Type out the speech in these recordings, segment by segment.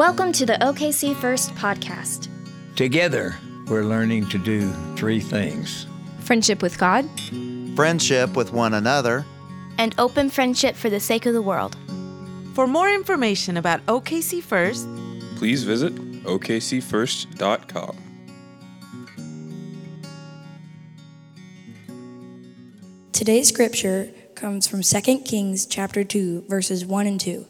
Welcome to the OKC First podcast. Together, we're learning to do three things friendship with God, friendship with one another, and open friendship for the sake of the world. For more information about OKC First, please visit okcfirst.com. Today's scripture comes from 2 Kings chapter 2 verses 1 and 2.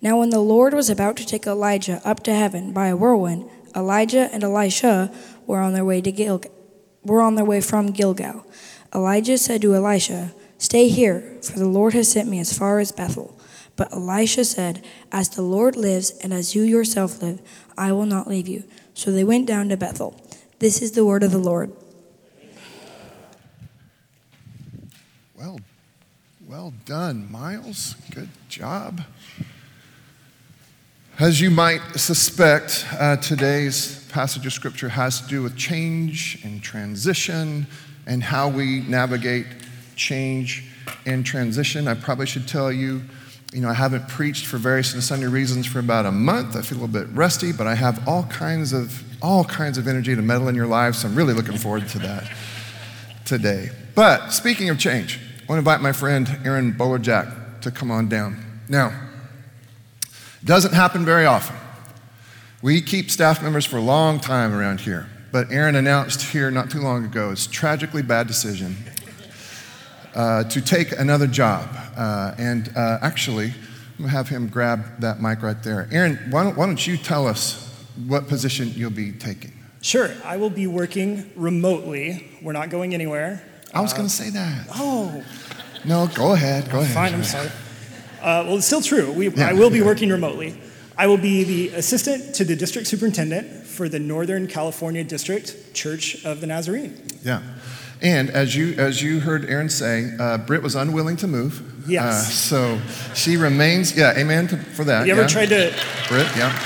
Now when the Lord was about to take Elijah up to heaven by a whirlwind, Elijah and Elisha were on their way to Gil- were on their way from Gilgal. Elijah said to Elisha, "Stay here, for the Lord has sent me as far as Bethel." But Elisha said, As the Lord lives, and as you yourself live, I will not leave you. So they went down to Bethel. This is the word of the Lord. Well, well done, Miles. Good job. As you might suspect, uh, today's passage of scripture has to do with change and transition and how we navigate change and transition. I probably should tell you, you know, I haven't preached for various and sundry reasons for about a month. I feel a little bit rusty, but I have all kinds of all kinds of energy to meddle in your lives. So I'm really looking forward to that today. But speaking of change, I want to invite my friend Aaron Bowlerjack to come on down. Now, doesn't happen very often. We keep staff members for a long time around here, but Aaron announced here not too long ago his tragically bad decision uh, to take another job. Uh, and uh, actually, I'm to have him grab that mic right there. Aaron, why don't, why don't you tell us what position you'll be taking? Sure, I will be working remotely. We're not going anywhere. I was going to say that. Oh. No, go ahead. Go ahead. Fine, I'm sorry. Uh, well, it's still true. We, yeah, I will be yeah. working remotely. I will be the assistant to the district superintendent for the Northern California District Church of the Nazarene. Yeah. And as you, as you heard Aaron say, uh, Britt was unwilling to move. Yes. Uh, so she remains, yeah, amen to, for that. You ever yeah. tried to? Britt, yeah.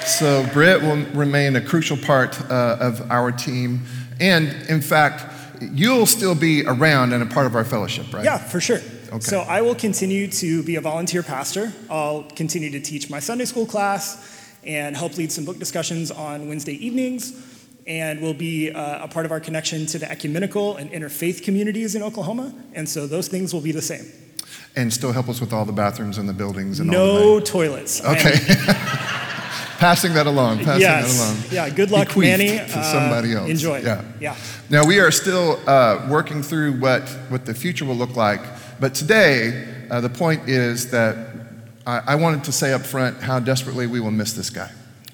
So Britt will remain a crucial part uh, of our team. And in fact, you'll still be around and a part of our fellowship, right? Yeah, for sure. Okay. So I will continue to be a volunteer pastor. I'll continue to teach my Sunday school class and help lead some book discussions on Wednesday evenings. And will be uh, a part of our connection to the ecumenical and interfaith communities in Oklahoma. And so those things will be the same. And still help us with all the bathrooms and the buildings and no all that. toilets. Okay. passing that along. Passing yes. that along. Yeah. Good luck, Bequeathed Manny. To somebody else. Uh, enjoy. Yeah. Yeah. Now we are still uh, working through what what the future will look like, but today uh, the point is that I, I, wanted to say up front how desperately we will miss this guy.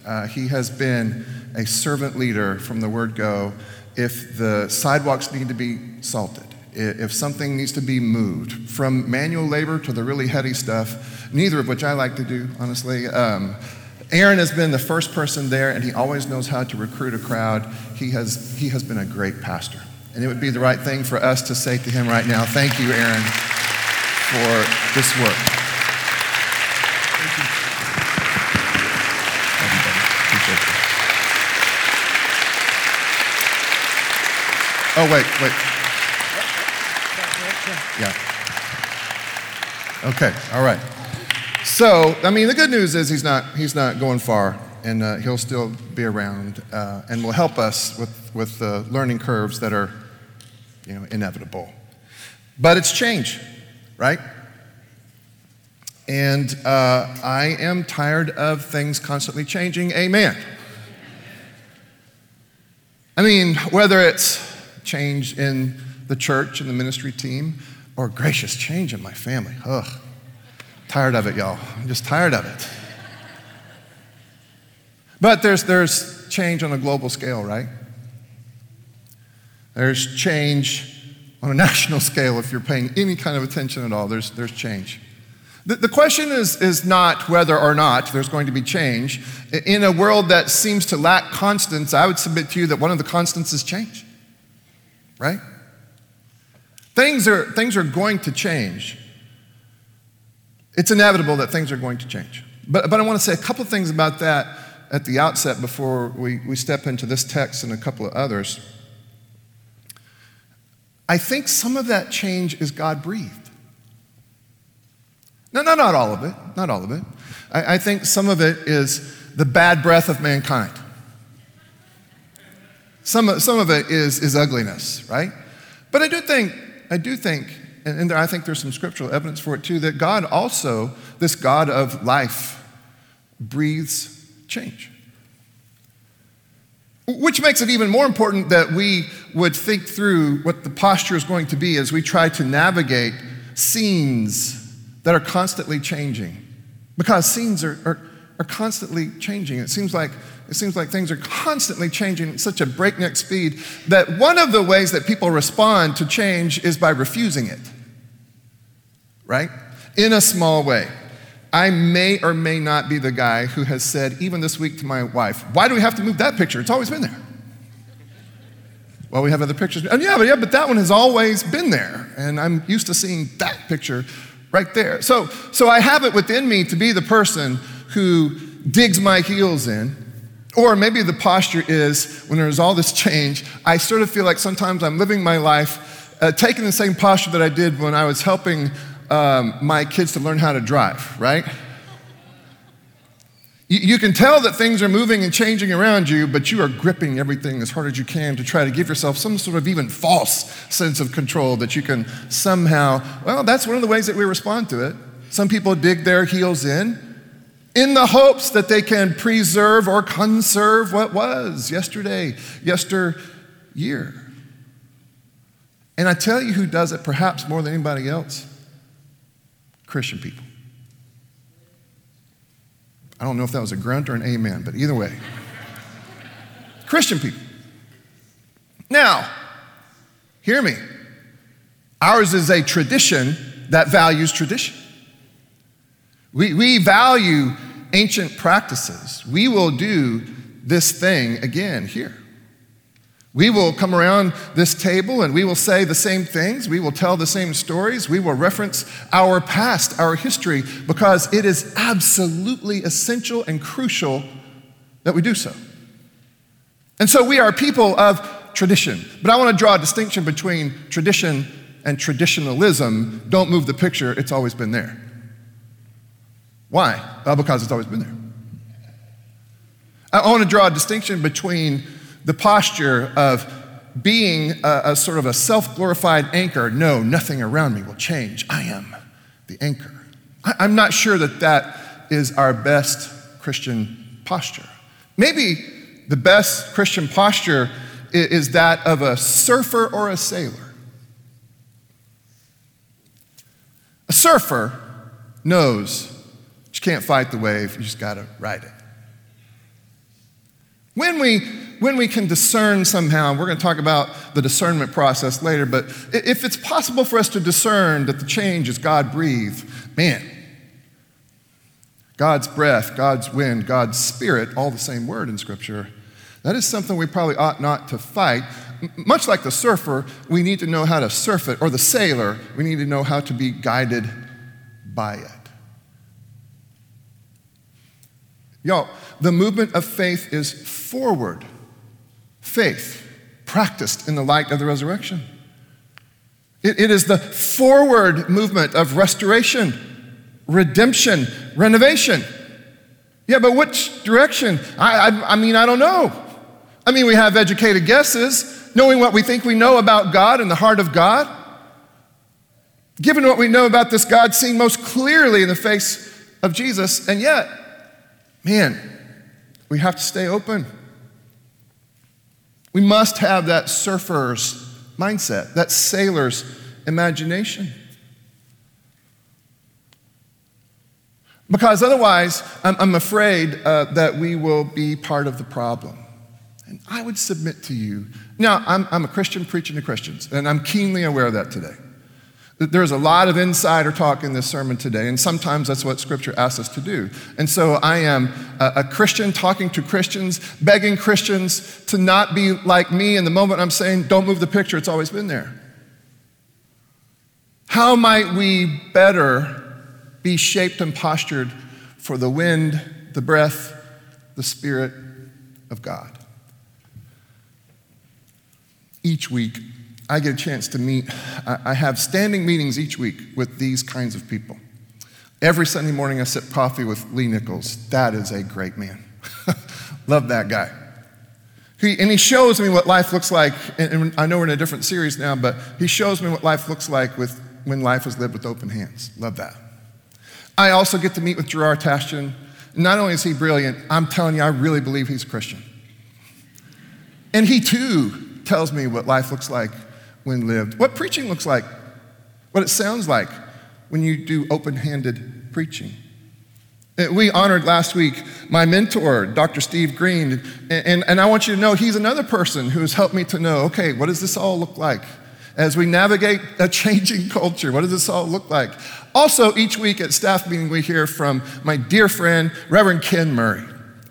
Uh, he has been a servant leader from the word go. If the sidewalks need to be salted, if something needs to be moved from manual labor to the really heady stuff, neither of which I like to do, honestly. Um, Aaron has been the first person there, and he always knows how to recruit a crowd. He has, he has been a great pastor. And it would be the right thing for us to say to him right now thank you, Aaron, for this work. Oh, wait, wait. Yeah. Okay, all right. So, I mean, the good news is he's not, he's not going far, and uh, he'll still be around uh, and will help us with, with the learning curves that are, you know, inevitable. But it's change, right? And uh, I am tired of things constantly changing. Amen. I mean, whether it's change in the church and the ministry team, or gracious change in my family. Ugh. Tired of it, y'all. I'm just tired of it. But there's, there's change on a global scale, right? There's change on a national scale if you're paying any kind of attention at all. There's, there's change. The, the question is, is not whether or not there's going to be change. In a world that seems to lack constants, I would submit to you that one of the constants is change, right? Things are, things are going to change. It's inevitable that things are going to change. But, but I want to say a couple of things about that at the outset before we, we step into this text and a couple of others. I think some of that change is God breathed. No, no, not all of it. Not all of it. I, I think some of it is the bad breath of mankind. Some, some of it is, is ugliness, right? But I do think, I do think, and, and there, I think there's some scriptural evidence for it too, that God also, this God of life, breathes change. Which makes it even more important that we would think through what the posture is going to be as we try to navigate scenes that are constantly changing. Because scenes are, are, are constantly changing. It seems like it seems like things are constantly changing at such a breakneck speed that one of the ways that people respond to change is by refusing it. Right? In a small way. I may or may not be the guy who has said, even this week to my wife, why do we have to move that picture? It's always been there. Well, we have other pictures. And yeah, but yeah, but that one has always been there. And I'm used to seeing that picture right there. So, so I have it within me to be the person who digs my heels in. Or maybe the posture is when there's all this change, I sort of feel like sometimes I'm living my life uh, taking the same posture that I did when I was helping um, my kids to learn how to drive, right? You, you can tell that things are moving and changing around you, but you are gripping everything as hard as you can to try to give yourself some sort of even false sense of control that you can somehow, well, that's one of the ways that we respond to it. Some people dig their heels in in the hopes that they can preserve or conserve what was yesterday, yesteryear. And I tell you who does it perhaps more than anybody else Christian people. I don't know if that was a grunt or an amen, but either way. Christian people. Now, hear me. Ours is a tradition that values tradition. We, we value ancient practices. We will do this thing again here. We will come around this table and we will say the same things. We will tell the same stories. We will reference our past, our history, because it is absolutely essential and crucial that we do so. And so we are people of tradition. But I want to draw a distinction between tradition and traditionalism. Don't move the picture, it's always been there. Why? Well, because it's always been there. I want to draw a distinction between the posture of being a, a sort of a self glorified anchor. No, nothing around me will change. I am the anchor. I, I'm not sure that that is our best Christian posture. Maybe the best Christian posture is, is that of a surfer or a sailor. A surfer knows you can't fight the wave, you just got to ride it. When we, when we can discern somehow, and we're going to talk about the discernment process later, but if it's possible for us to discern that the change is God breathed, man, God's breath, God's wind, God's spirit, all the same word in Scripture, that is something we probably ought not to fight. Much like the surfer, we need to know how to surf it, or the sailor, we need to know how to be guided by it. Y'all, the movement of faith is forward faith practiced in the light of the resurrection. It, it is the forward movement of restoration, redemption, renovation. Yeah, but which direction? I, I, I mean, I don't know. I mean, we have educated guesses, knowing what we think we know about God and the heart of God. Given what we know about this God, seeing most clearly in the face of Jesus, and yet, man, we have to stay open. We must have that surfer's mindset, that sailor's imagination. Because otherwise, I'm, I'm afraid uh, that we will be part of the problem. And I would submit to you now, I'm, I'm a Christian preaching to Christians, and I'm keenly aware of that today. There's a lot of insider talk in this sermon today, and sometimes that's what Scripture asks us to do. And so I am a, a, Christian talking to Christians, begging Christians to not be like me in the moment I'm saying, don't move the picture, it's always been there. How might we better be shaped and postured for the wind, the breath, the Spirit of God? Each week, I get a chance to meet, I have standing meetings each week with these kinds of people. Every Sunday morning, I sip coffee with Lee Nichols. That is a great man. Love that guy. He, and he shows me what life looks like. And, and I know we're in a different series now, but he shows me what life looks like with, when life is lived with open hands. Love that. I also get to meet with Gerard Tashjian. Not only is he brilliant, I'm telling you, I really believe he's a Christian. And he too tells me what life looks like when lived, what preaching looks like, what it sounds like when you do open handed preaching. Uh, we honored last week my mentor, Dr. Steve Green, and, and, and, I want you to know he's another person who has helped me to know okay, what does this all look like? As we navigate a changing culture, what does this all look like? Also, each week at staff meeting, we hear from my dear friend, Reverend Ken Murray.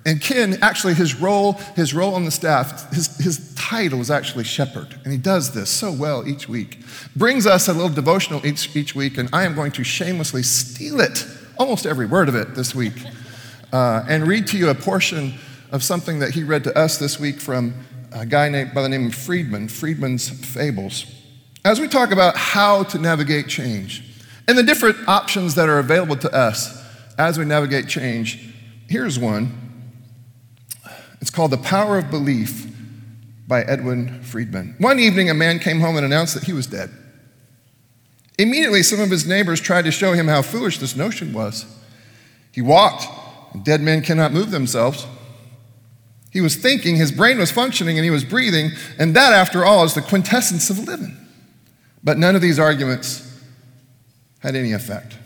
And Ken, actually, his role, his role on the staff, his, his title is actually shepherd. And he does this so well each week. Brings us a little devotional each, each week, and I am going to shamelessly steal it, almost every word of it this week, uh, and read to you a portion of something that he read to us this week from a guy named, by the name of Friedman, Friedman's Fables. As we talk about how to navigate change and the different options that are available to us as we navigate change, here's one it's called The Power of Belief by Edwin Friedman. One evening, a man came home and announced that he was dead. Immediately, some of his neighbors tried to show him how foolish this notion was. He walked, dead men cannot move themselves. He was thinking, his brain was functioning, and he was breathing, and that, after all, is the quintessence of living. But none of these arguments had any effect.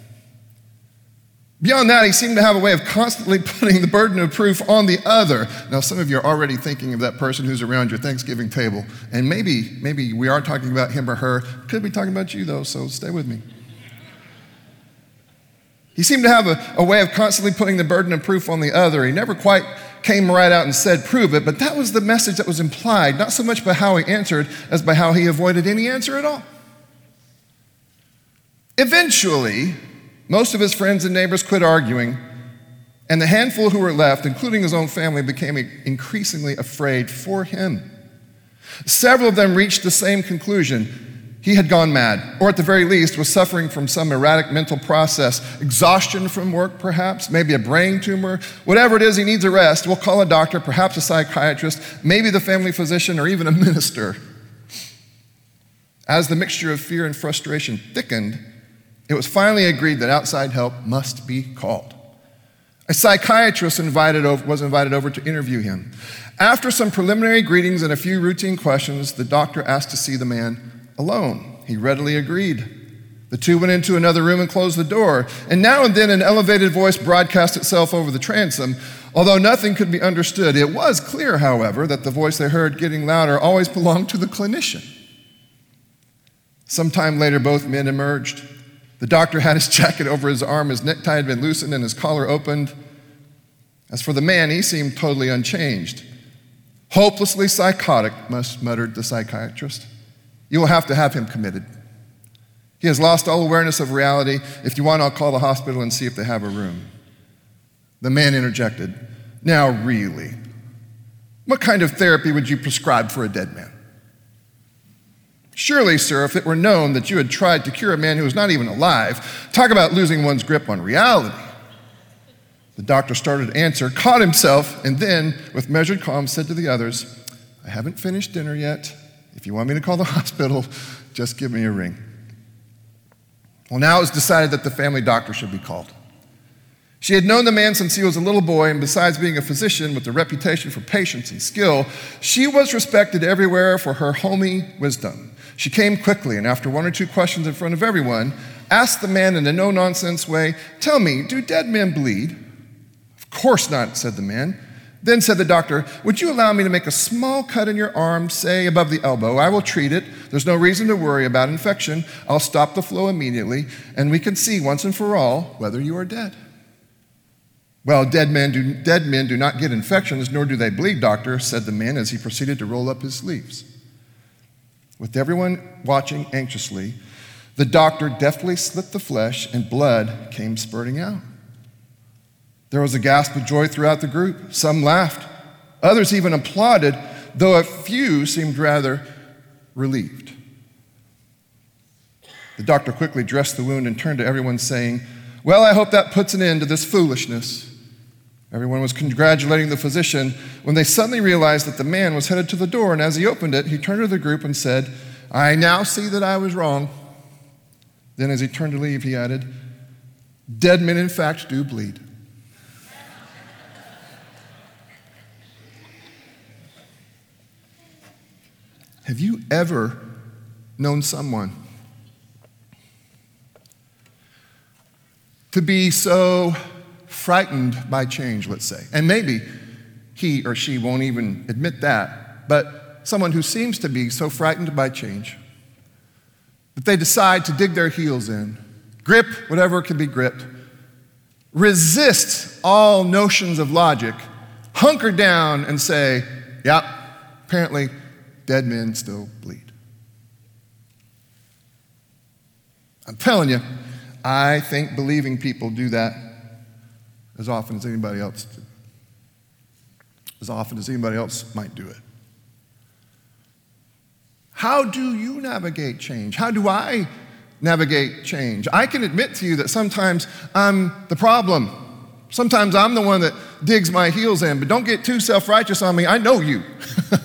Beyond that, he seemed to have a way of constantly putting the burden of proof on the other. Now, some of you are already thinking of that person who's around your Thanksgiving table, and maybe, maybe we are talking about him or her. Could be talking about you, though, so stay with me. He seemed to have a, a way of constantly putting the burden of proof on the other. He never quite came right out and said, prove it, but that was the message that was implied, not so much by how he answered as by how he avoided any answer at all. Eventually, most of his friends and neighbors quit arguing, and the handful who were left, including his own family, became increasingly afraid for him. Several of them reached the same conclusion. He had gone mad, or at the very least, was suffering from some erratic mental process, exhaustion from work, perhaps, maybe a brain tumor. Whatever it is, he needs a rest. We'll call a doctor, perhaps a psychiatrist, maybe the family physician, or even a minister. As the mixture of fear and frustration thickened, it was finally agreed that outside help must be called. A psychiatrist invited over, was invited over to interview him. After some preliminary greetings and a few routine questions, the doctor asked to see the man alone. He readily agreed. The two went into another room and closed the door, and now and then an elevated voice broadcast itself over the transom. Although nothing could be understood, it was clear, however, that the voice they heard getting louder always belonged to the clinician. Sometime later, both men emerged. The doctor had his jacket over his arm, his necktie had been loosened, and his collar opened. As for the man, he seemed totally unchanged. Hopelessly psychotic, muttered the psychiatrist. You will have to have him committed. He has lost all awareness of reality. If you want, I'll call the hospital and see if they have a room. The man interjected, Now, really, what kind of therapy would you prescribe for a dead man? Surely, sir, if it were known that you had tried to cure a man who was not even alive, talk about losing one's grip on reality. The doctor started to answer, caught himself, and then, with measured calm, said to the others, I haven't finished dinner yet. If you want me to call the hospital, just give me a ring. Well, now it was decided that the family doctor should be called. She had known the man since he was a little boy, and besides being a physician with a reputation for patience and skill, she was respected everywhere for her homey wisdom. She came quickly, and after one or two questions in front of everyone, asked the man in a no nonsense way, Tell me, do dead men bleed? Of course not, said the man. Then said the doctor, Would you allow me to make a small cut in your arm, say above the elbow? I will treat it. There's no reason to worry about infection. I'll stop the flow immediately, and we can see once and for all whether you are dead. Well, dead men, do, dead men do not get infections, nor do they bleed, doctor, said the man as he proceeded to roll up his sleeves. With everyone watching anxiously, the doctor deftly slit the flesh and blood came spurting out. There was a gasp of joy throughout the group. Some laughed, others even applauded, though a few seemed rather relieved. The doctor quickly dressed the wound and turned to everyone, saying, Well, I hope that puts an end to this foolishness. Everyone was congratulating the physician when they suddenly realized that the man was headed to the door, and as he opened it, he turned to the group and said, I now see that I was wrong. Then, as he turned to leave, he added, Dead men, in fact, do bleed. Have you ever known someone to be so frightened by change, let's say? And maybe he or she won't even admit that, but someone who seems to be so frightened by change that they decide to dig their heels in, grip whatever can be gripped, resist all notions of logic, hunker down and say, Yep, apparently dead men still bleed. I'm telling you, I think believing people do that as often as anybody else do. As often as anybody else might do it. How do you navigate change? How do I navigate change? I can admit to you that sometimes I'm the problem. Sometimes I'm the one that digs my heels in, but don't get too self righteous on me. I know you.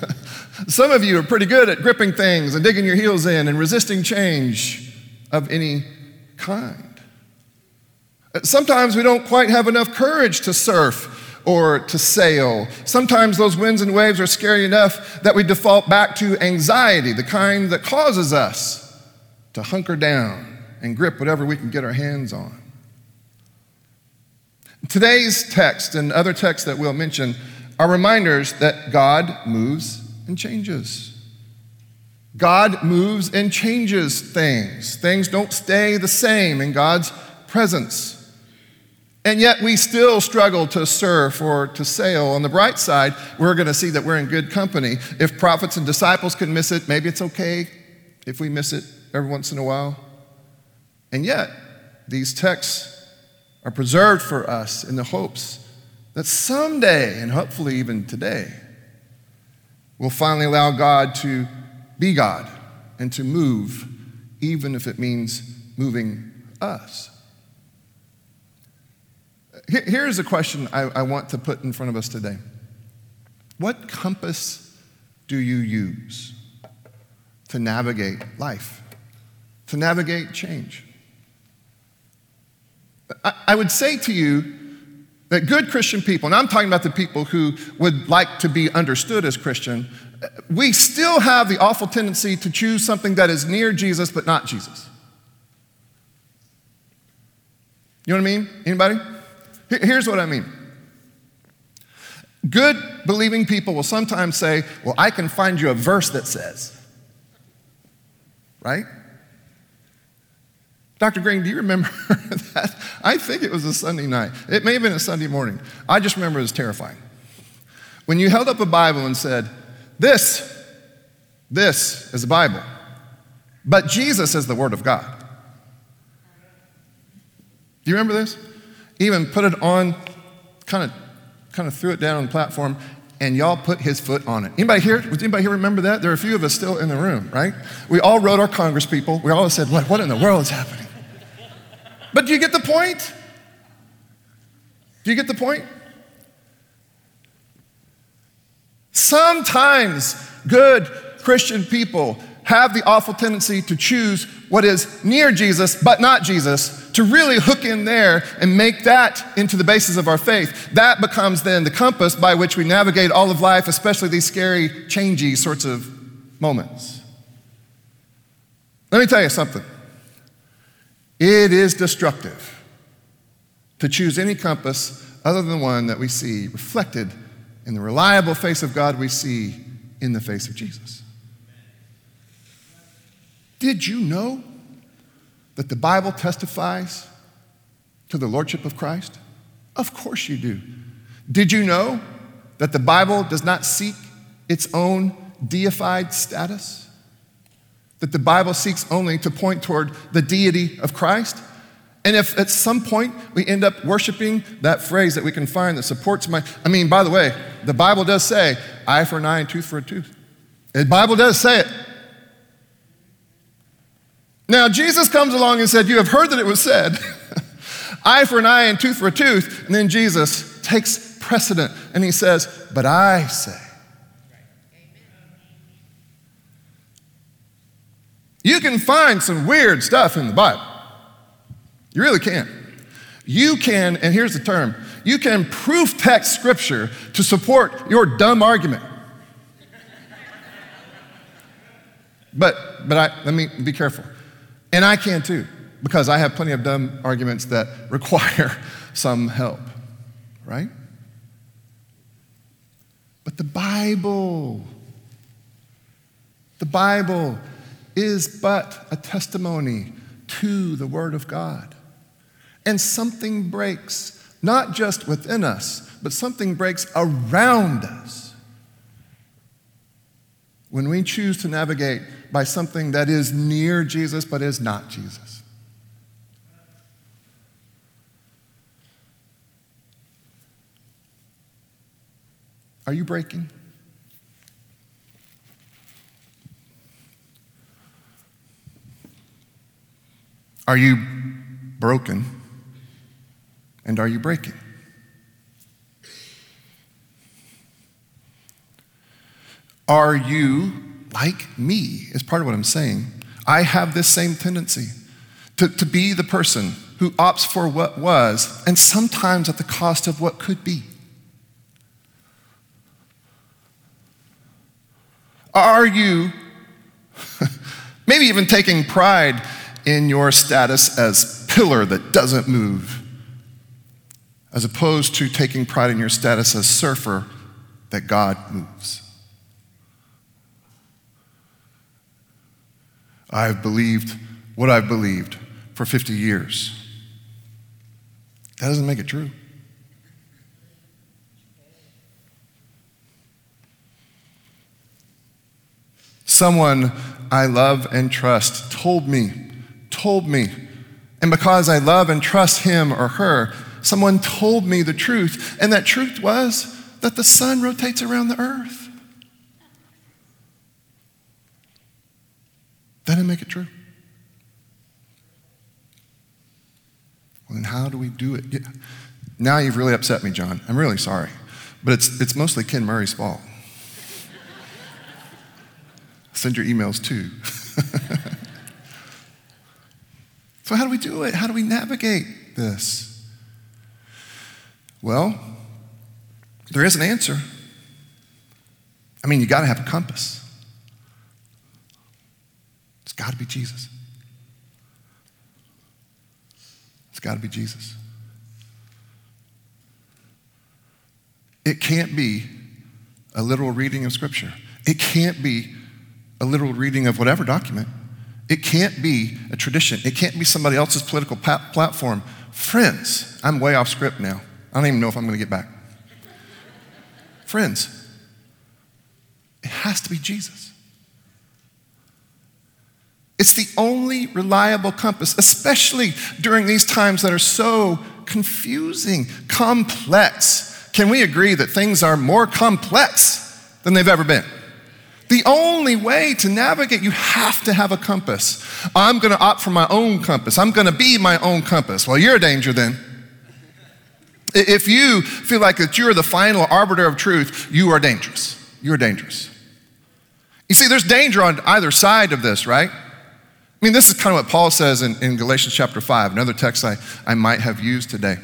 Some of you are pretty good at gripping things and digging your heels in and resisting change of any kind. Sometimes we don't quite have enough courage to surf or to sail. Sometimes those winds and waves are scary enough that we default back to anxiety, the kind that causes us to hunker down and grip whatever we can get our hands on. Today's text and other texts that we'll mention are reminders that God moves and changes. God moves and changes things. Things don't stay the same in God's presence. And yet we still struggle to surf or to sail. On the bright side, we're going to see that we're in good company. If prophets and disciples can miss it, maybe it's okay if we miss it every once in a while. And yet, these texts are preserved for us in the hopes that someday, and hopefully even today, we'll finally allow God to be God and to move, even if it means moving us. Here's a question I, I want to put in front of us today What compass do you use to navigate life, to navigate change? I, I would say to you that good Christian people, and I'm talking about the people who would like to be understood as Christian, we still have the awful tendency to choose something that is near Jesus but not Jesus. You know what I mean? Anybody? Here's what I mean. Good believing people will sometimes say, Well, I can find you a verse that says, right? Dr. Green, do you remember that? I think it was a Sunday night. It may have been a Sunday morning. I just remember it was terrifying. When you held up a Bible and said, This, this is the Bible, but Jesus is the Word of God. Do you remember this? Even put it on, kind of, kind of threw it down on the platform, and y'all put his foot on it. Anybody here? Does anybody here remember that? There are a few of us still in the room, right? We all wrote our Congress people. We all said, what, what in the world is happening? But do you get the point? Do you get the point? Sometimes good Christian people have the awful tendency to choose what is near Jesus but not Jesus, to really hook in there and make that into the basis of our faith. That becomes then the compass by which we navigate all of life, especially these scary, changey sorts of moments. Let me tell you something. It is destructive to choose any compass other than the one that we see reflected in the reliable face of God we see in the face of Jesus. Did you know that the Bible testifies to the Lordship of Christ? Of course you do. Did you know that the Bible does not seek its own deified status? that the Bible seeks only to point toward the deity of Christ. And if at some point we end up worshiping that phrase that we can find that supports my, I mean, by the way, the Bible does say eye for an eye and tooth for a tooth. The Bible does say it. Now, Jesus comes along and said, You have heard that it was said, eye for an eye and tooth for a tooth. And then Jesus takes precedent and he says, But I say. You can find some weird stuff in the Bible. You really can. You can, and here's the term you can proof text scripture to support your dumb argument. But, but I, let me be careful. And I can too, because I have plenty of dumb arguments that require some help, right? But the Bible, the Bible is but a testimony to the Word of God. And something breaks, not just within us, but something breaks around us when we choose to navigate by something that is near Jesus but is not Jesus. Are you breaking? Are you broken? And are you breaking? Are you like me? Is part of what I'm saying. I have this same tendency to, to be the person who opts for what was, and sometimes at the cost of what could be. Are you maybe even taking pride in your status as pillar that doesn't move, as opposed to taking pride in your status as surfer that God moves? I've believed what I've believed for 50 years. That doesn't make it true. Someone I love and trust told me, told me, and because I love and trust him or her, someone told me the truth, and that truth was that the sun rotates around the earth. That didn't make it true. Well, then how do we do it? Yeah. Now you've really upset me, John. I'm really sorry. But it's, it's mostly Ken Murray's fault. Send your emails too. so, how do we do it? How do we navigate this? Well, there is an answer. I mean, you got to have a compass. Got to be Jesus. It's got to be Jesus. It can't be a literal reading of Scripture. It can't be a literal reading of whatever document. It can't be a tradition. It can't be somebody else's political pa- platform. Friends, I'm way off script now. I don't even know if I'm going to get back. Friends, it has to be Jesus. It's the only reliable compass, especially during these times that are so confusing, complex. Can we agree that things are more complex than they've ever been? The only way to navigate, you have to have a compass. I'm going to opt for my own compass. I'm going to be my own compass. Well, you're a danger then. If you feel like that you're the final arbiter of truth, you are dangerous. You're dangerous. You see, there's danger on either side of this, right? I mean, this is kind of what Paul says in, in Galatians chapter 5, another text I, I might have used today.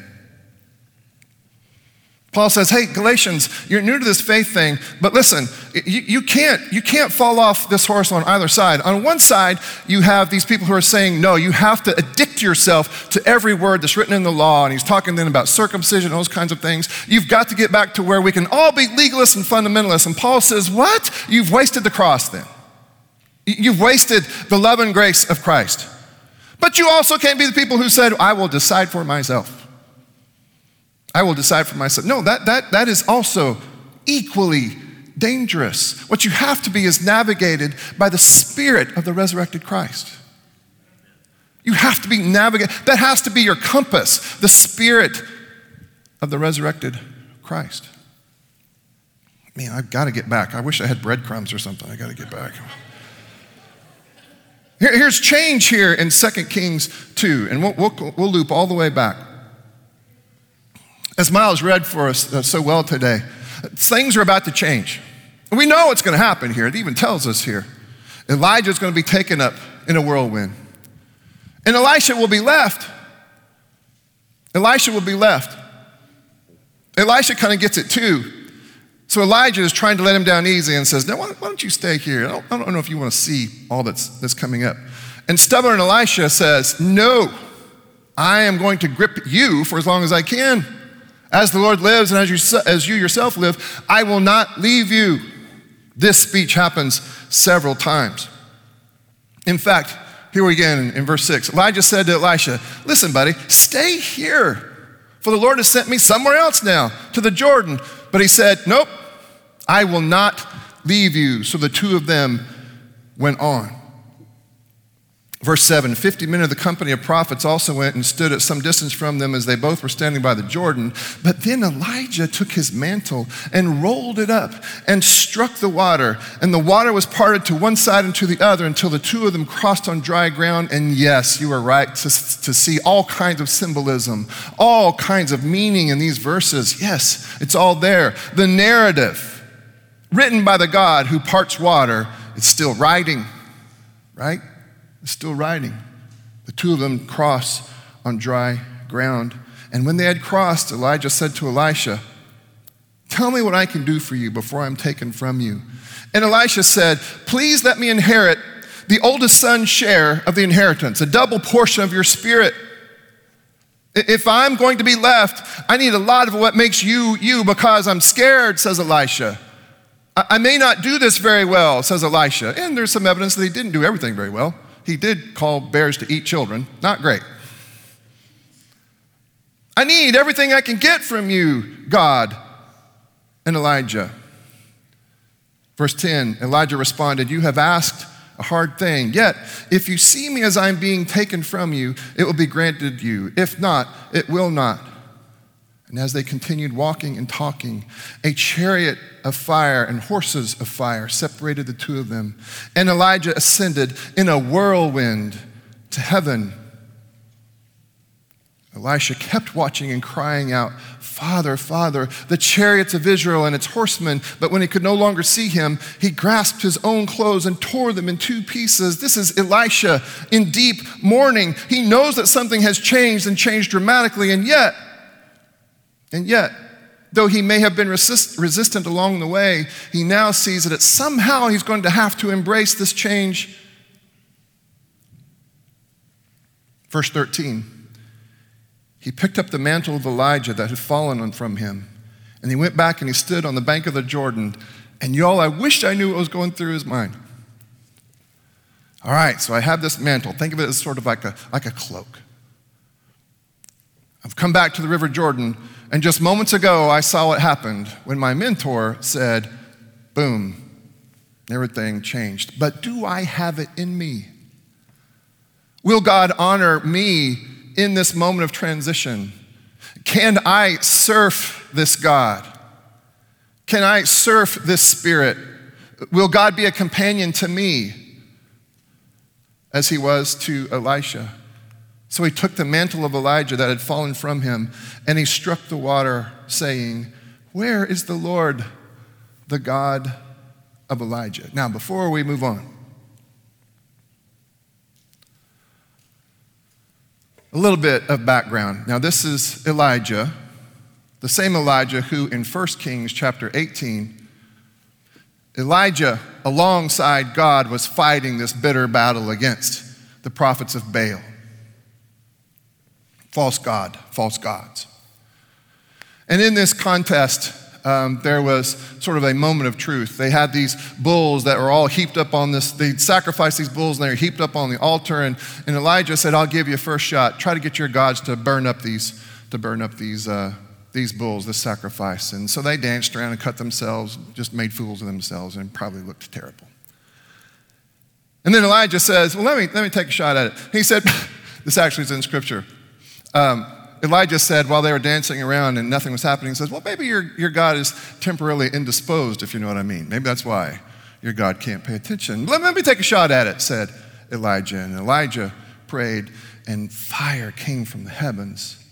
Paul says, hey, Galatians, you're new to this faith thing, but listen, you, you, can't, you can't fall off this horse on either side. On one side, you have these people who are saying, no, you have to addict yourself to every word that's written in the law. And he's talking then about circumcision, those kinds of things. You've got to get back to where we can all be legalists and fundamentalists. And Paul says, what? You've wasted the cross then. You've wasted the love and grace of Christ. But you also can't be the people who said, I will decide for myself. I will decide for myself. No, that, that, that is also equally dangerous. What you have to be is navigated by the Spirit of the resurrected Christ. You have to be navigated. That has to be your compass, the Spirit of the resurrected Christ. Man, I've got to get back. I wish I had breadcrumbs or something. I got to get back. Here, here's change here in 2 Kings 2, and we'll, we'll, we'll loop all the way back. As Miles read for us uh, so well today, things are about to change. We know what's going to happen here. It even tells us here. Elijah is going to be taken up in a whirlwind. And Elisha will be left. Elisha will be left. Elisha kind of gets it too. So Elijah is trying to let him down easy and says, Now, why, why don't you stay here? I don't, I don't know if you want to see all that's, that's coming up. And stubborn Elisha says, No, I am going to grip you for as long as I can. As the Lord lives and as you, as you yourself live, I will not leave you. This speech happens several times. In fact, here we again in verse 6. Elijah said to Elisha, Listen, buddy, stay here, for the Lord has sent me somewhere else now, to the Jordan. But he said, Nope, I will not leave you. So the two of them went on. Verse 7 50 men of the company of prophets also went and stood at some distance from them as they both were standing by the Jordan. But then Elijah took his mantle and rolled it up and struck the water. And the water was parted to one side and to the other until the two of them crossed on dry ground. And yes, you are right to, to see all kinds of symbolism, all kinds of meaning in these verses. Yes, it's all there. The narrative written by the God who parts water, it's still writing, right? It's still writing. The two of them cross on dry ground. And when they had crossed, Elijah said to Elisha, Tell me what I can do for you before I'm taken from you. And Elisha said, Please let me inherit the oldest son's share of the inheritance, a double portion of your spirit. If I'm going to be left, I need a lot of what makes you you because I'm scared, says Elisha. I may not do this very well, says Elisha. And there's some evidence that he didn't do everything very well he did call bears to eat children. Not great. I need everything I can get from you, God. And Elijah. Verse 10 Elijah responded, You have asked a hard thing. Yet, if you see me as I'm being taken from you, it will be granted you. If not, it will not. And as they continued walking and talking, a chariot of fire and horses of fire separated the two of them. And Elijah ascended in a whirlwind to heaven. Elisha kept watching and crying out, Father, Father, the chariots of Israel and its horsemen. But when he could no longer see him, he grasped his own clothes and tore them in two pieces. This is Elisha in deep mourning. He knows that something has changed and changed dramatically, and yet, and yet, though he may have been resist, resistant along the way, he now sees that somehow he's going to have to embrace this change. Verse 13 He picked up the mantle of Elijah that had fallen from him, and he went back and he stood on the bank of the Jordan. And y'all, I wish I knew what was going through his mind. All right, so I have this mantle. Think of it as sort of like a, like a cloak. I've come back to the River Jordan and just moments ago, I saw what happened when my mentor said, boom, everything changed. But do I have it in me? Will God honor me in this moment of transition? Can I surf this God? Can I surf this Spirit? Will God be a companion to me as he was to Elisha? So he took the mantle of Elijah that had fallen from him and he struck the water, saying, Where is the Lord, the God of Elijah? Now, before we move on, a little bit of background. Now, this is Elijah, the same Elijah who in 1 Kings chapter 18, Elijah, alongside God, was fighting this bitter battle against the prophets of Baal false God, false gods. And in this contest, um, there was sort of a moment of truth. They had these bulls that were all heaped up on this, they sacrificed these bulls and they were heaped up on the altar. And, and Elijah said, I'll give you a first shot. Try to get your gods to burn up these, to burn up these, uh, these bulls, this sacrifice. And so they danced around and cut themselves, just made fools of themselves, and probably looked terrible. And then Elijah says, Well, let me, let me take a shot at it. He said, This actually is in scripture. Um, Elijah said while they were dancing around and nothing was happening, he says, Well, maybe your, your God is temporarily indisposed, if you know what I mean. Maybe that's why your God can't pay attention. Let, let me take a shot at it, said Elijah. And Elijah prayed, and fire came from the heavens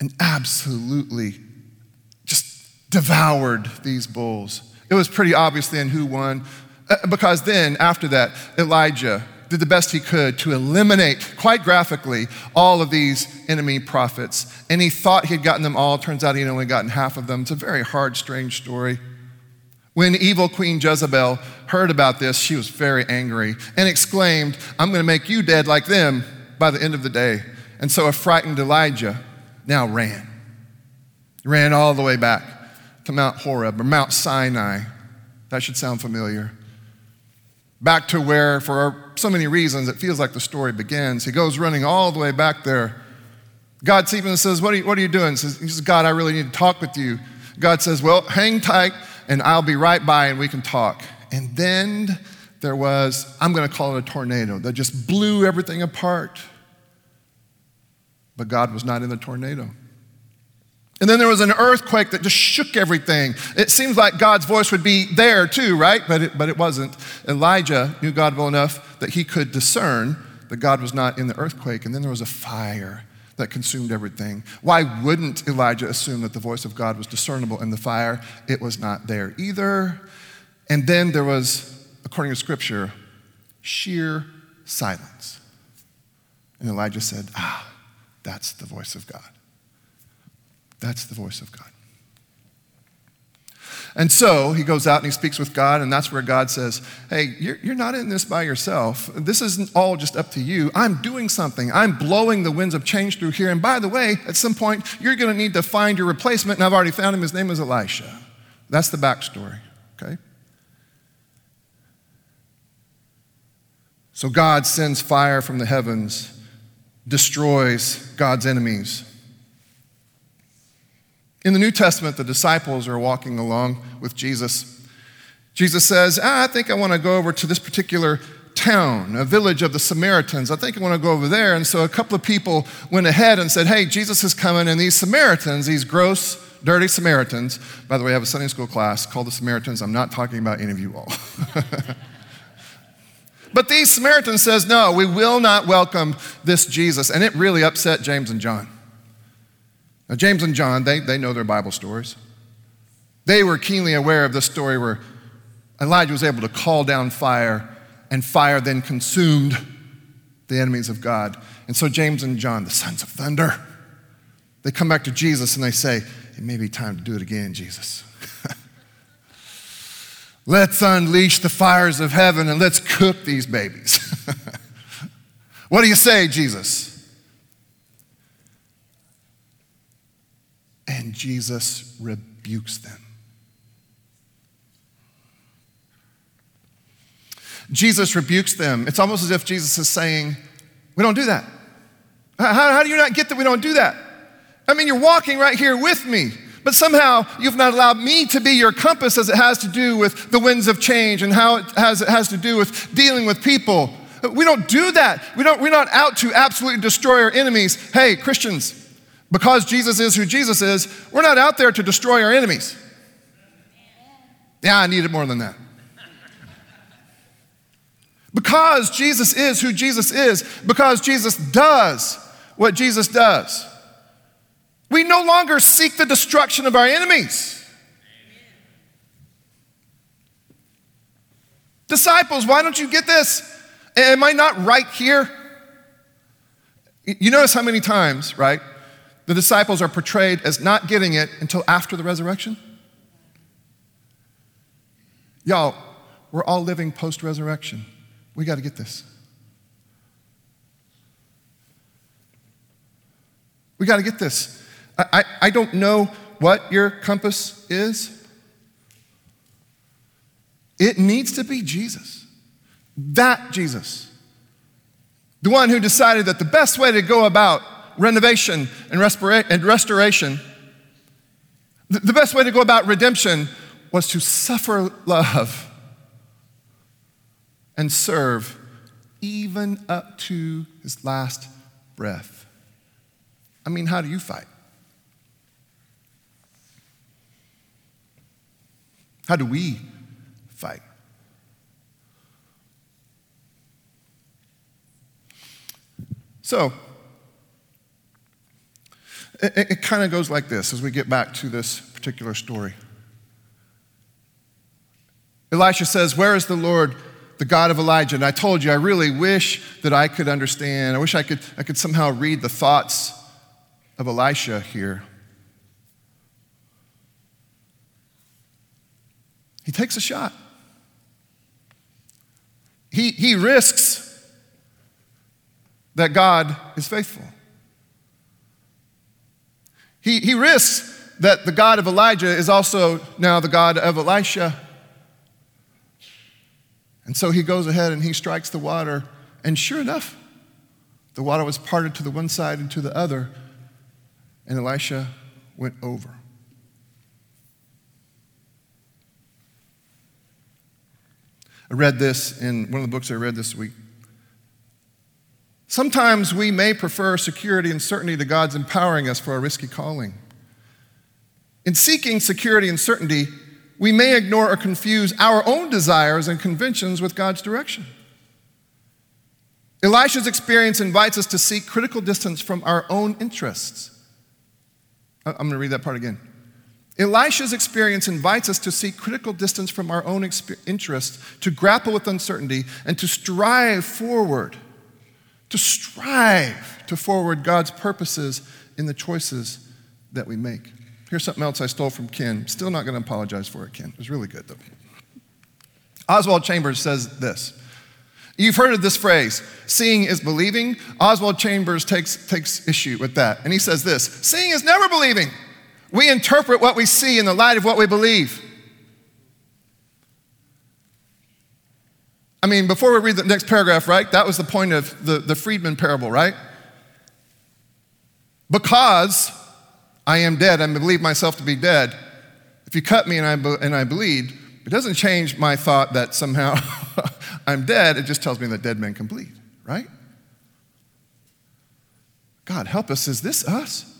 and absolutely just devoured these bulls. It was pretty obvious then who won, uh, because then, after that, Elijah did the best he could to eliminate, quite graphically, all of these enemy prophets. And he thought he'd gotten them all. Turns out he'd only gotten half of them. It's a very hard, strange story. When evil Queen Jezebel heard about this, she was very angry and exclaimed, I'm going to make you dead like them by the end of the day. And so a frightened Elijah now ran. Ran all the way back to Mount Horeb or Mount Sinai. That should sound familiar. Back to where, for so many reasons, it feels like the story begins. He goes running all the way back there. God even says, What are you, what are you doing? He says, he says, God, I really need to talk with you. God says, Well, hang tight and I'll be right by and we can talk. And then there was, I'm going to call it a tornado that just blew everything apart. But God was not in the tornado. And then there was an earthquake that just shook everything. It seems like God's voice would be there too, right? But it, but it wasn't. Elijah knew God well enough that he could discern that God was not in the earthquake. And then there was a fire that consumed everything. Why wouldn't Elijah assume that the voice of God was discernible in the fire? It was not there either. And then there was, according to scripture, sheer silence. And Elijah said, Ah, that's the voice of God. That's the voice of God. And so he goes out and he speaks with God, and that's where God says, Hey, you're, you're, not in this by yourself. This isn't all just up to you. I'm doing something. I'm blowing the winds of change through here. And by the way, at some point, you're going to need to find your replacement, and I've already found him. His name is Elisha. That's the backstory, okay? So God sends fire from the heavens, destroys God's enemies. In the New Testament, the disciples are walking along with Jesus. Jesus says, ah, I think I want to go over to this particular town, a village of the Samaritans. I think I want to go over there. And so a couple of people went ahead and said, Hey, Jesus is coming, and these Samaritans, these gross, dirty Samaritans, by the way, I have a Sunday school class called the Samaritans. I'm not talking about any of you all. but these Samaritans says, No, we will not welcome this Jesus. And it really upset James and John. Now, James and John, they, they know their Bible stories. They were keenly aware of this story where Elijah was able to call down fire, and fire then consumed the enemies of God. And so, James and John, the sons of thunder, they come back to Jesus and they say, It may be time to do it again, Jesus. let's unleash the fires of heaven and let's cook these babies. what do you say, Jesus? Jesus rebukes them. Jesus rebukes them. It's almost as if Jesus is saying, We don't do that. How, how, do you not get that we don't do that? I mean, you're walking right here with me, but somehow you've not allowed me to be your compass as it has to do with the winds of change and how it has, it has to do with dealing with people. We don't do that. We don't, we're not out to absolutely destroy our enemies. Hey, Christians, because Jesus is who Jesus is, we're not out there to destroy our enemies. Yeah, I need it more than that. Because Jesus is who Jesus is, because Jesus does what Jesus does, we no longer seek the destruction of our enemies. Disciples, why don't you get this? Am I not right here? You notice how many times, right? The disciples are portrayed as not getting it until after the resurrection? Y'all, we're all living post resurrection. We got to get this. We got to get this. I, I, I, don't know what your compass is. It needs to be Jesus. That Jesus. The one who decided that the best way to go about renovation and, respira- and restoration, the, the best way to go about redemption was to suffer love and serve even up to his last breath. I mean, how do you fight? How do we fight? So, It, it, kind of goes like this as we get back to this particular story. Elisha says, Where is the Lord, the God of Elijah? And I told you, I really wish that I could understand. I wish I could, I could somehow read the thoughts of Elisha here. He takes a shot. He, he risks that God is faithful. He, he risks that the God of Elijah is also now the God of Elisha. And so he goes ahead and he strikes the water, and sure enough, the water was parted to the one side and to the other, and Elisha went over. I read this in one of the books I read this week. Sometimes we may prefer security and certainty to God's empowering us for a risky calling. In seeking security and certainty, we may ignore or confuse our own desires and conventions with God's direction. Elisha's experience invites us to seek critical distance from our own interests. I'm going to read that part again. Elisha's experience invites us to seek critical distance from our own interests, to grapple with uncertainty, and to strive forward, to strive to forward God's purposes in the choices that we make. Here's something else I stole from Ken. Still not going to apologize for it, Ken. It was really good, though. Oswald Chambers says this. You've heard of this phrase, seeing is believing. Oswald Chambers takes, takes issue with that. And he says this Seeing is never believing. We interpret what we see in the light of what we believe. I mean, before we read the next paragraph, right? That was the point of the, the freedman parable, right? Because I am dead, I believe myself to be dead. If you cut me and I, and I bleed, it doesn't change my thought that somehow I'm dead. It just tells me that dead men can bleed, right? God, help us. Is this us?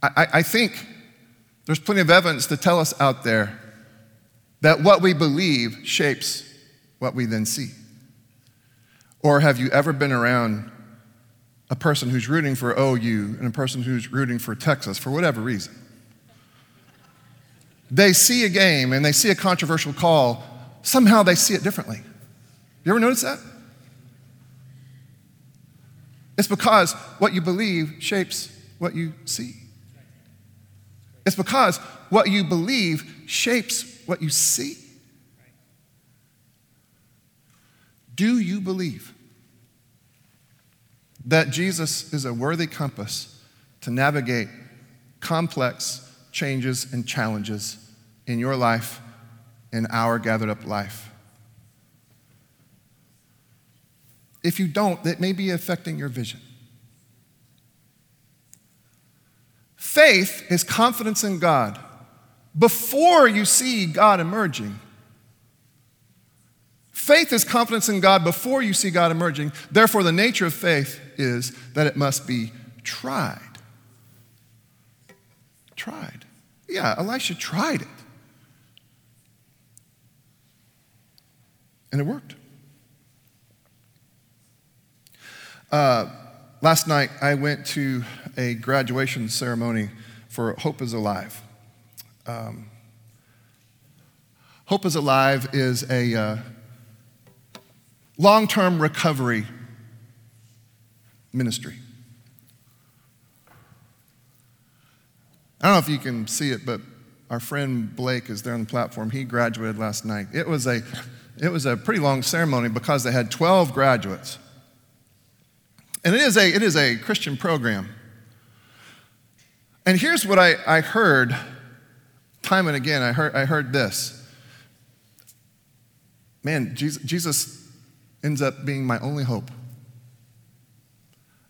I, I think there's plenty of evidence to tell us out there that what we believe shapes what we then see. Or have you ever been around a person who's rooting for OU and a person who's rooting for Texas for whatever reason? They see a game and they see a controversial call, somehow they see it differently. You ever notice that? It's because what you believe shapes what you see. It's because what you believe shapes what you see. Do you believe that Jesus is a worthy compass to navigate complex changes and challenges in your life, in our gathered up life? If you don't, that may be affecting your vision. Faith is confidence in God before you see God emerging. Faith is confidence in God before you see God emerging. Therefore, the nature of faith is that it must be tried. Tried. Yeah, Elisha tried it. And it worked. Uh, last night, I went to a graduation ceremony for Hope is Alive. Um, Hope is Alive is a uh, long term recovery ministry. I don't know if you can see it, but our friend Blake is there on the platform. He graduated last night. It was a, it was a pretty long ceremony because they had 12 graduates. And it is a, it is a Christian program. And here's what I, I heard time and again I heard, I heard this. Man, Jesus, Jesus ends up being my only hope.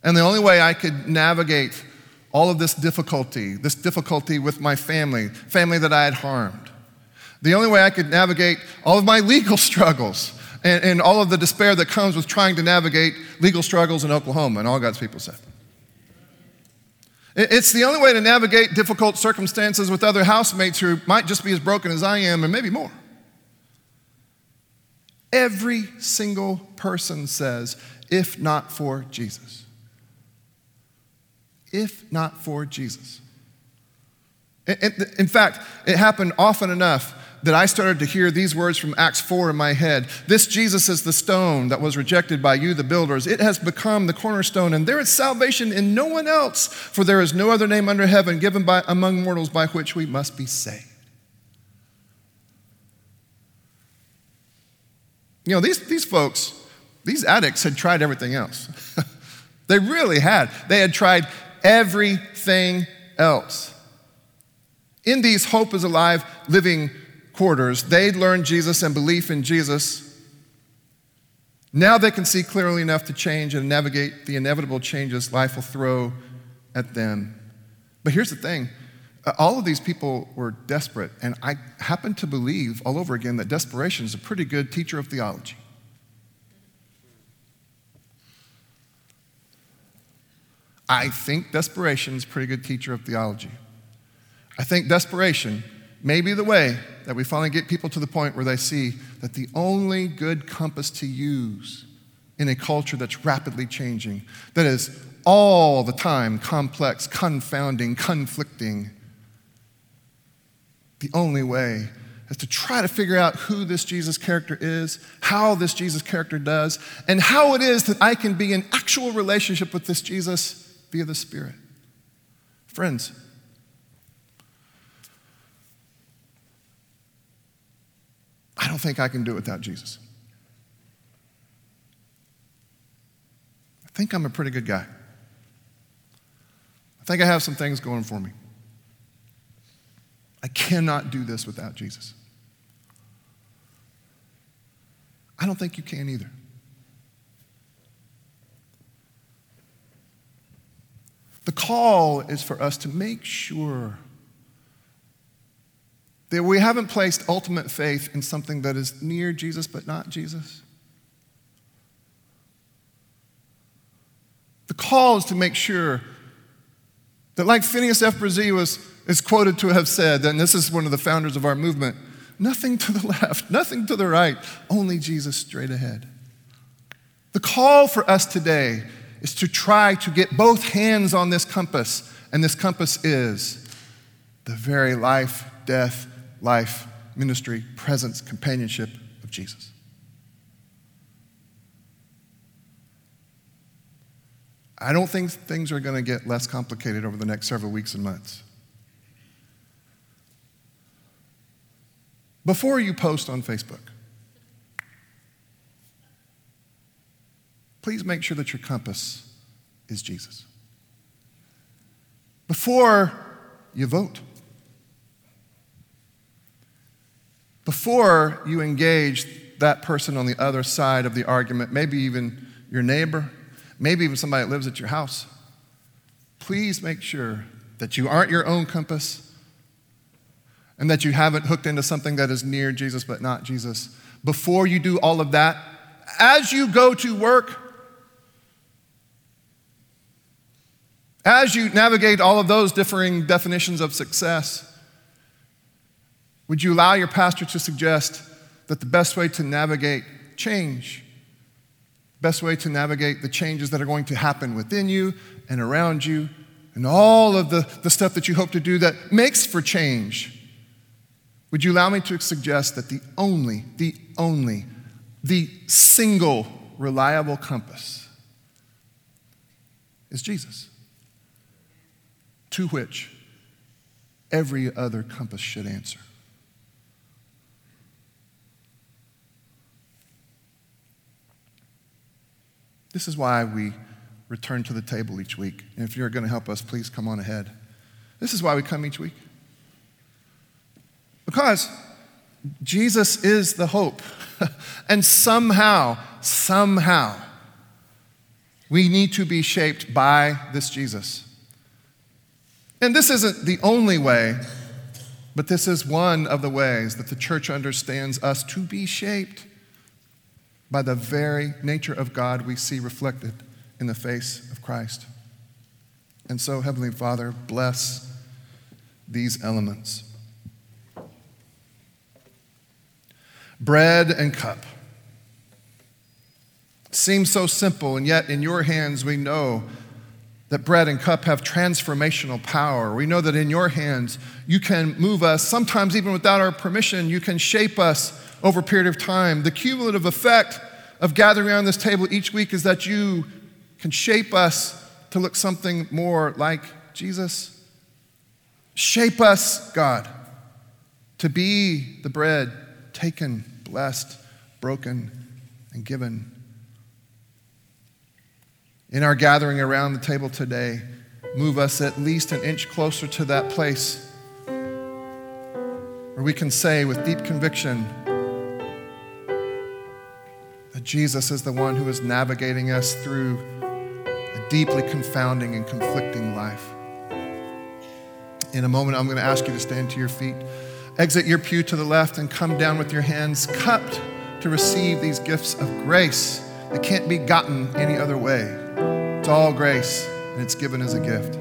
And the only way I could navigate all of this difficulty, this difficulty with my family, family that I had harmed, the only way I could navigate all of my legal struggles and, and all of the despair that comes with trying to navigate legal struggles in Oklahoma, and all God's people said. It's the only way to navigate difficult circumstances with other housemates who might just be as broken as I am and maybe more. Every single person says, if not for Jesus. If not for Jesus. In fact, it happened often enough that I started to hear these words from Acts 4 in my head. This Jesus is the stone that was rejected by you, the builders. It has become the cornerstone, and there is salvation in no one else, for there is no other name under heaven given by, among mortals by which we must be saved. You know, these, these folks, these addicts had tried everything else. they really had. They had tried everything else. In these Hope is Alive living quarters, they'd learned Jesus and belief in Jesus. Now they can see clearly enough to change and navigate the inevitable changes life will throw at them. But here's the thing uh, all of these people were desperate, and I happen to believe all over again that desperation is a pretty good teacher of theology. I think desperation is a pretty good teacher of theology. I think desperation may be the way that we finally get people to the point where they see that the only good compass to use in a culture that's rapidly changing, that is all the time complex, confounding, conflicting, the only way is to try to figure out who this Jesus character is, how this Jesus character does, and how it is that I can be in actual relationship with this Jesus via the Spirit. Friends, I don't think I can do it without Jesus. I think I'm a pretty good guy. I think I have some things going for me. I cannot do this without Jesus. I don't think you can either. The call is for us to make sure that we haven't placed ultimate faith in something that is near Jesus but not Jesus. The call is to make sure that, like Phineas F. Bresee was is quoted to have said, and this is one of the founders of our movement nothing to the left, nothing to the right, only Jesus straight ahead. The call for us today is to try to get both hands on this compass, and this compass is the very life, death, life, ministry, presence, companionship of Jesus. I don't think things are going to get less complicated over the next several weeks and months. before you post on Facebook. Please make sure that your compass is Jesus. Before you vote, before you engage that person on the other side of the argument, maybe even your neighbor, maybe even somebody that lives at your house, please make sure that you aren't your own compass and that you haven't hooked into something that is near Jesus but not Jesus. Before you do all of that, as you go to work, as you navigate all of those differing definitions of success, would you allow your pastor to suggest that the best way to navigate change, best way to navigate the changes that are going to happen within you and around you, and all of the, the stuff that you hope to do that makes for change, would you allow me to suggest that the only, the only, the single reliable compass is Jesus, to which every other compass should answer? This is why we return to the table each week. And if you're going to help us, please come on ahead. This is why we come each week. Because Jesus is the hope. and somehow, somehow, we need to be shaped by this Jesus. And this isn't the only way, but this is one of the ways that the church understands us to be shaped by the very nature of God we see reflected in the face of Christ. And so, Heavenly Father, bless these elements. bread and cup. Seems so simple, and yet in your hands we know that bread and cup have transformational power. We know that in your hands you can move us, sometimes even without our permission, you can shape us over a period of time. The cumulative effect of gathering around this table each week is that you can shape us to look something more like Jesus. Shape us, God, to be the bread taken, blessed, broken, and given. In our gathering around the table today, move us at least an inch closer to that place where we can say with deep conviction Jesus is the one who is navigating us through a deeply confounding and conflicting life. In a moment, I'm going to ask you to stand to your feet, exit your pew to the left, and come down with your hands cupped to receive these gifts of grace that can't be gotten any other way. It's all grace, and it's given as a gift.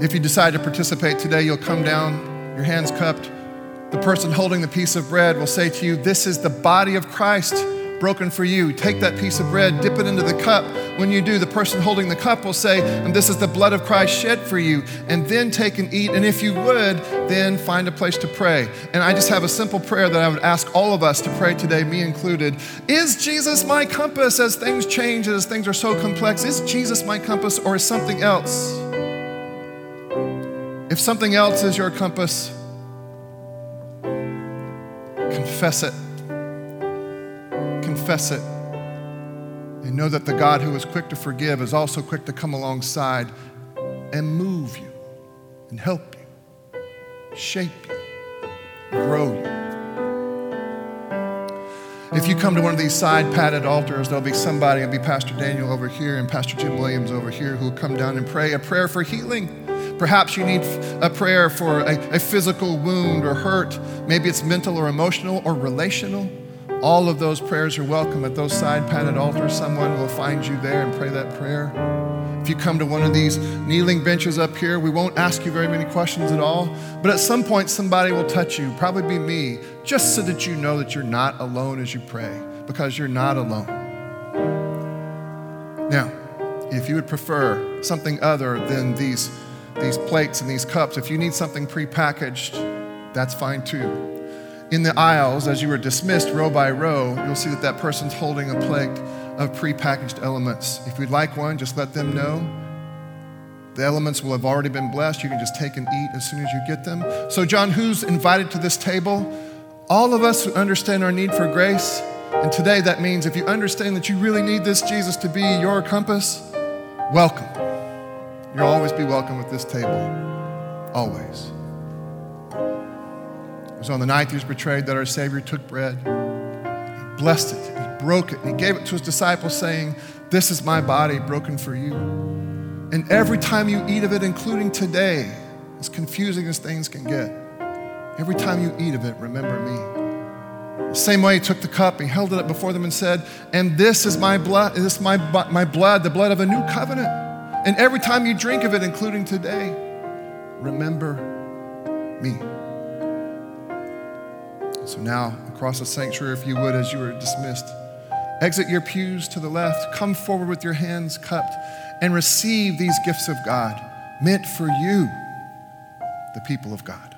If you decide to participate today, you'll come down, your hands cupped. The person holding the piece of bread will say to you, This is the body of Christ broken for you. Take that piece of bread, dip it into the cup. When you do, the person holding the cup will say, And this is the blood of Christ shed for you. And then take and eat. And if you would, then find a place to pray. And I just have a simple prayer that I would ask all of us to pray today, me included. Is Jesus my compass as things change, as things are so complex? Is Jesus my compass or is something else? If something else is your compass, confess it confess it, and know that the God who is quick to forgive is also quick to come alongside and move you and help you, shape you, grow you. If you come to one of these side padded altars, there'll be somebody, it'll be Pastor Daniel over here and Pastor Jim Williams over here who will come down and pray a prayer for healing. Perhaps you need a prayer for a, a physical wound or hurt. Maybe it's mental or emotional or relational. All of those prayers are welcome at those side padded altars. Someone will find you there and pray that prayer. If you come to one of these kneeling benches up here, we won't ask you very many questions at all, but at some point somebody will touch you, probably be me, just so that you know that you're not alone as you pray, because you're not alone. Now, if you would prefer something other than these, these plates and these cups, if you need something prepackaged, that's fine too in the aisles, as you were dismissed row by row, you'll see that that person's holding a plate of prepackaged elements. If you'd like one, just let them know. The elements will have already been blessed. You can just take and eat as soon as you get them. So, John, who's invited to this table? All of us who understand our need for grace. And today that means if you understand that you really need this Jesus to be your compass, welcome. You'll always be welcome at this table. Always. It was on the night he was betrayed that our Savior took bread. He blessed it, he broke it, and he gave it to his disciples, saying, This is my body broken for you. And every time you eat of it, including today, as confusing as things can get, every time you eat of it, remember me. The same way he took the cup, he held it up before them and said, And this is my blood, this is my, my blood, the blood of a new covenant. And every time you drink of it, including today, remember me. So now, across the sanctuary, if you would, as you are dismissed, exit your pews to the left, come forward with your hands cupped, and receive these gifts of God meant for you, the people of God.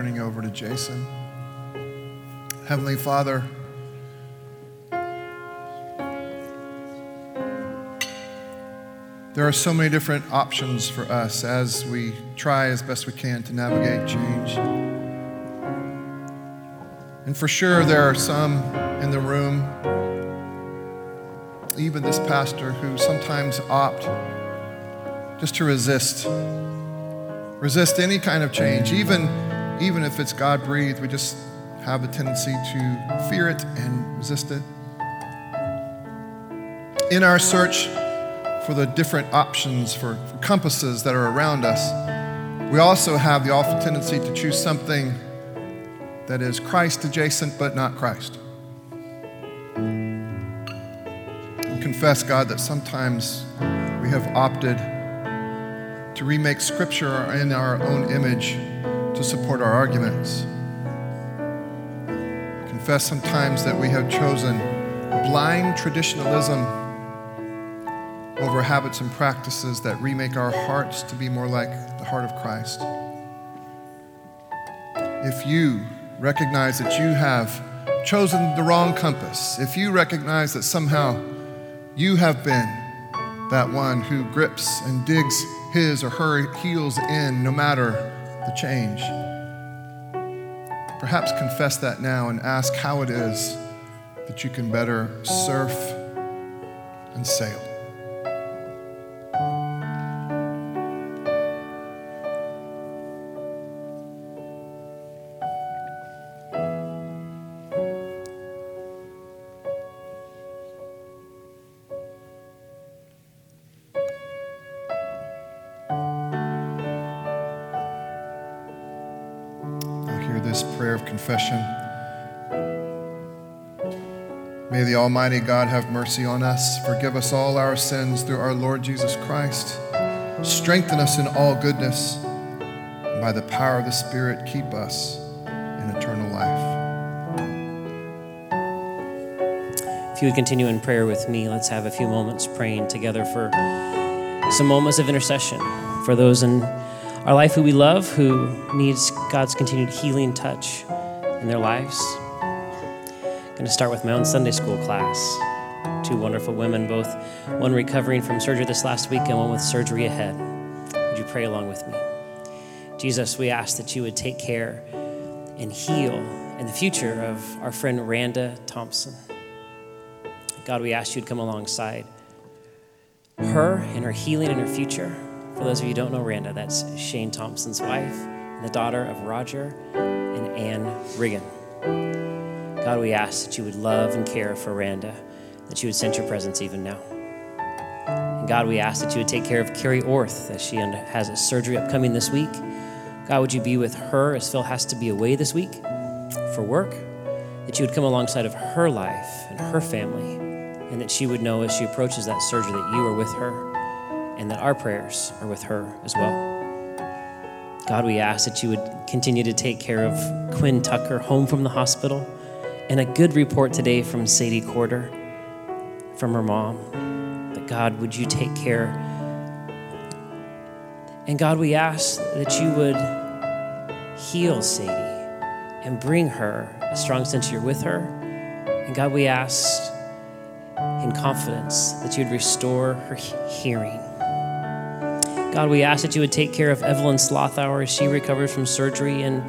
Turning over to Jason. Heavenly Father, there are so many different options for us as we try as best we can to navigate change. And for sure, there are some in the room, even this pastor, who sometimes opt just to resist. Resist any kind of change, even, even if it's God breathed. We just have a tendency to fear it and resist it. In our search for the different options, for, for compasses that are around us, we also have the awful tendency to choose something that is Christ adjacent but not Christ. We confess, God, that sometimes we have opted to remake Scripture in our own image to support our arguments. We confess sometimes that we have chosen blind traditionalism over habits and practices that remake our hearts to be more like the heart of Christ. If you recognize that you have chosen the wrong compass, if you recognize that somehow you have been that one who grips and digs his or her heels in no matter the change, perhaps confess that now and ask how it is that you can better surf and sail. Almighty God have mercy on us, forgive us all our sins through our Lord Jesus Christ, strengthen us in all goodness, and by the power of the Spirit, keep us in eternal life. If you would continue in prayer with me, let's have a few moments praying together for some moments of intercession for those in our life who we love, who needs God's continued healing touch in their lives. I'm going to start with my own Sunday school class. Two wonderful women, both one recovering from surgery this last week and one with surgery ahead. Would you pray along with me? Jesus, we ask that you would take care and heal in the future of our friend Randa Thompson. God, we ask you to come alongside her in her healing and her future. For those of you who don't know Randa, that's Shane Thompson's wife and the daughter of Roger and Ann Riggin. God, we ask that you would love and care for Randa, that you would send your presence even now. And God, we ask that you would take care of Carrie Orth as she has a surgery upcoming this week. God, would you be with her as Phil has to be away this week for work? That you would come alongside of her life and her family, and that she would know as she approaches that surgery that you are with her and that our prayers are with her as well. God, we ask that you would continue to take care of Quinn Tucker home from the hospital, and a good report today from Sadie Corder, from her mom. But God, would you take care? And God, we ask that you would heal Sadie and bring her a strong sense you're with her. And God, we ask in confidence that you'd restore her hearing. God, we ask that you would take care of Evelyn Slothauer as she recovers from surgery. And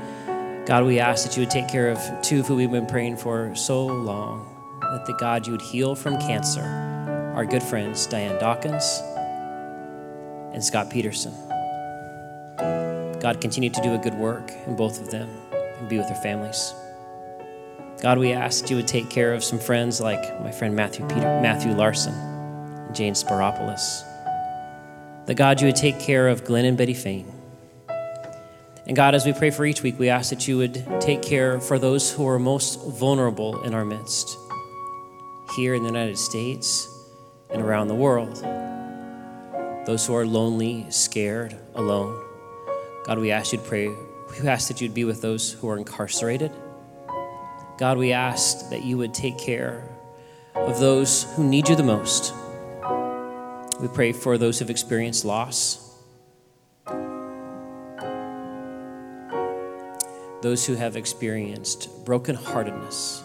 God, we ask that you would take care of two who we've been praying for so long. That the God, you would heal from cancer our good friends, Diane Dawkins and Scott Peterson. God, continue to do a good work in both of them and be with their families. God, we ask that you would take care of some friends like my friend Matthew Peter, Matthew Larson and Jane Sparopoulos. That God, you would take care of Glenn and Betty Fain. And God, as we pray for each week, we ask that you would take care for those who are most vulnerable in our midst, here in the United States and around the world. Those who are lonely, scared, alone. God, we ask you to pray. We ask that you'd be with those who are incarcerated. God, we ask that you would take care of those who need you the most. We pray for those who've experienced loss. Those who have experienced brokenheartedness.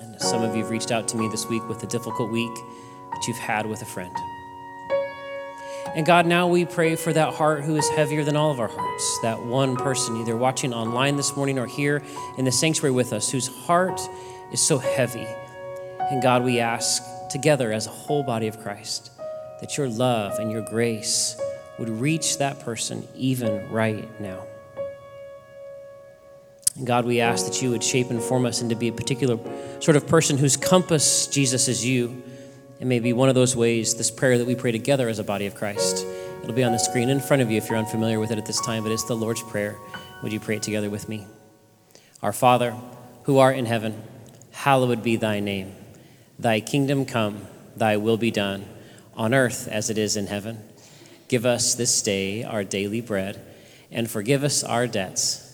And some of you have reached out to me this week with a difficult week that you've had with a friend. And God, now we pray for that heart who is heavier than all of our hearts, that one person, either watching online this morning or here in the sanctuary with us, whose heart is so heavy. And God, we ask together as a whole body of Christ that your love and your grace would reach that person even right now. God, we ask that you would shape and form us into be a particular sort of person whose compass, Jesus, is you. And maybe one of those ways, this prayer that we pray together as a body of Christ. It'll be on the screen in front of you if you're unfamiliar with it at this time, but it's the Lord's Prayer. Would you pray it together with me? Our Father, who art in heaven, hallowed be thy name. Thy kingdom come, thy will be done, on earth as it is in heaven. Give us this day our daily bread, and forgive us our debts